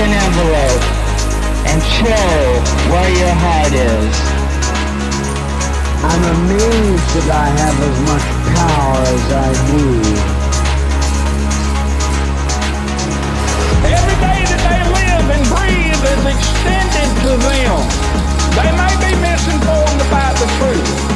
an envelope and show where your heart is. I'm amazed that I have as much power as I do. Every day that they live and breathe is extended to them. They may be misinformed about the truth.